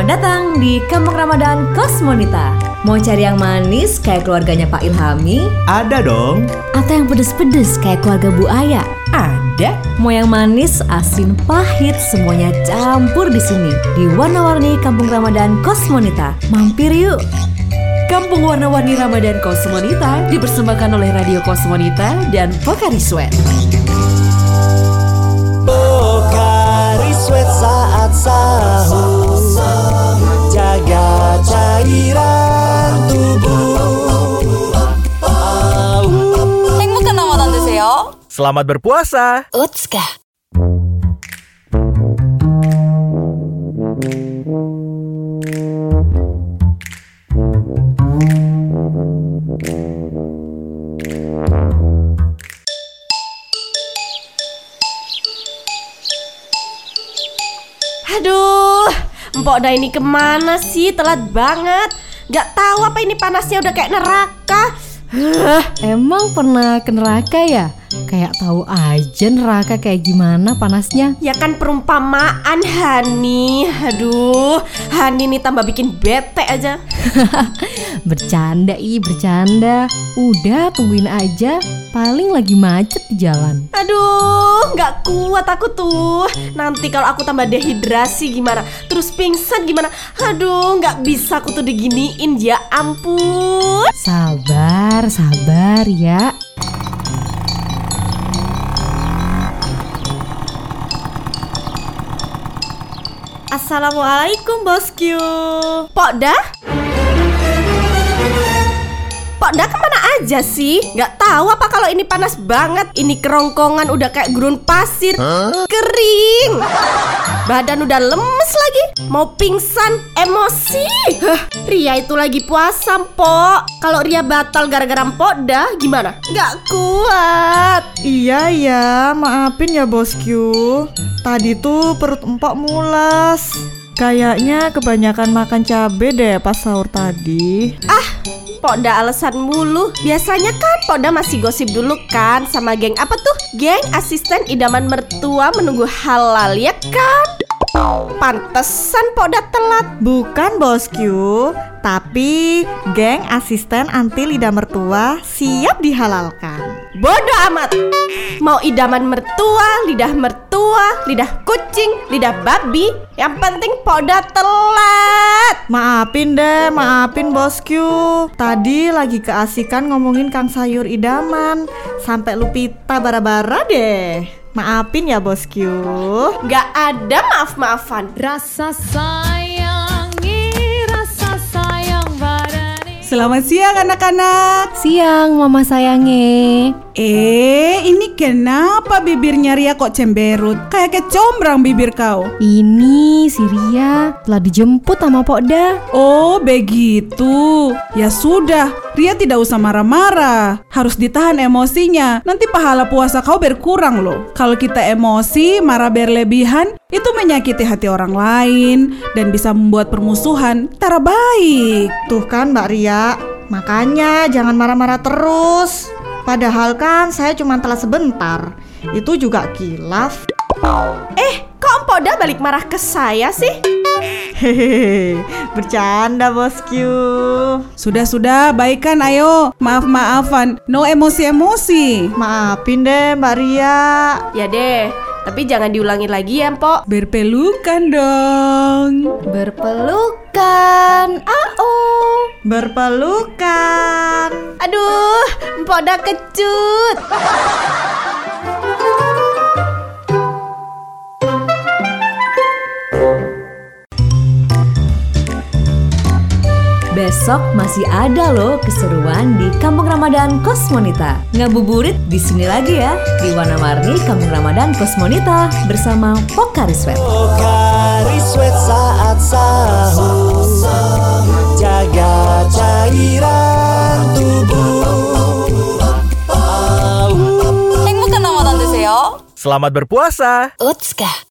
Selamat datang di Kampung Ramadan Kosmonita. Mau cari yang manis kayak keluarganya Pak Ilhami? Ada dong. Atau yang pedes-pedes kayak keluarga Bu Aya? Ada. Mau yang manis, asin, pahit, semuanya campur di sini di warna-warni Kampung Ramadan Kosmonita. Mampir yuk. Kampung Warna-Warni Ramadan Kosmonita dipersembahkan oleh Radio Kosmonita dan Pokari Sweat. Pokari Sweat saat sahur Jaga cairan tubuh 행복한 라마단 되세요. Selamat berpuasa. 우 츠카. Aduh, Empok Dah ini ke mana sih? Telat banget. Gak tahu apa ini panasnya udah kayak neraka. Hah, Emang pernah ke neraka ya? Kayak tahu aja neraka kayak gimana panasnya. ya kan perumpamaan Hani. Aduh, Hani nih tambah bikin bete aja. Bercanda ih, bercanda. Udah tungguin aja, paling lagi macet di jalan. Aduh, nggak kuat aku tuh. Nanti kalau aku tambah dehidrasi gimana? Terus pingsan gimana? Aduh, nggak bisa aku tuh diginiin ya ampun. Sabar, sabar ya. Assalamualaikum bosku. Pok dah ke mana aja sih? Gak tahu apa kalau ini panas banget. Ini kerongkongan udah kayak gurun pasir, kering. Badan udah lemes lagi, mau pingsan, emosi. Hah, Ria itu lagi puasa, Pok. Kalau Ria batal gara-gara Pok dah, gimana? Gak kuat. Iya ya, maafin ya bosku. Tadi tuh perut empok mules. Kayaknya kebanyakan makan cabe deh pas sahur tadi. Poda alasan mulu Biasanya kan Poda masih gosip dulu kan Sama geng apa tuh? Geng asisten idaman mertua menunggu halal ya kan? Pantesan Poda telat Bukan bosku, tapi geng asisten anti lidah mertua siap dihalalkan. Bodoh amat Mau idaman mertua, lidah mertua, lidah kucing, lidah babi Yang penting Poda telat Maafin deh, maafin bosku. Tadi lagi keasikan ngomongin Kang Sayur idaman, sampai Lupita bara-bara deh. Maafin ya bosku. Gak ada maaf-maafan Rasa sayangi, rasa sayang badani. Selamat siang anak-anak. Siang, mama sayange. Eh, ini kenapa bibirnya Ria kok cemberut? Kayak kecombrang bibir kau. Ini si Ria telah dijemput sama Pokda. Oh, begitu. Ya sudah, Ria tidak usah marah-marah. Harus ditahan emosinya. Nanti pahala puasa kau berkurang loh. Kalau kita emosi, marah berlebihan, itu menyakiti hati orang lain dan bisa membuat permusuhan. Tara baik. Tuh kan Mbak Ria, makanya jangan marah-marah terus. Padahal kan saya cuma telat sebentar. Itu juga kilaf. Eh, kok Poda balik marah ke saya sih? Hehehe, bercanda bosku. Sudah-sudah, baikan ayo. Maaf-maafan. No emosi-emosi. Maafin deh Mbak Ria. Ya deh, tapi jangan diulangi lagi ya, Mpok. Berpelukan dong. Berpelukan. Au. Berpelukan. Aduh, Mpok udah kecut. besok masih ada loh keseruan di Kampung Ramadan Kosmonita. Ngabuburit di sini lagi ya, di warna-warni Kampung Ramadan Kosmonita bersama Pokari Sweat. Pokari Sweat saat sahur, jaga cairan tubuh. Selamat berpuasa. Utska.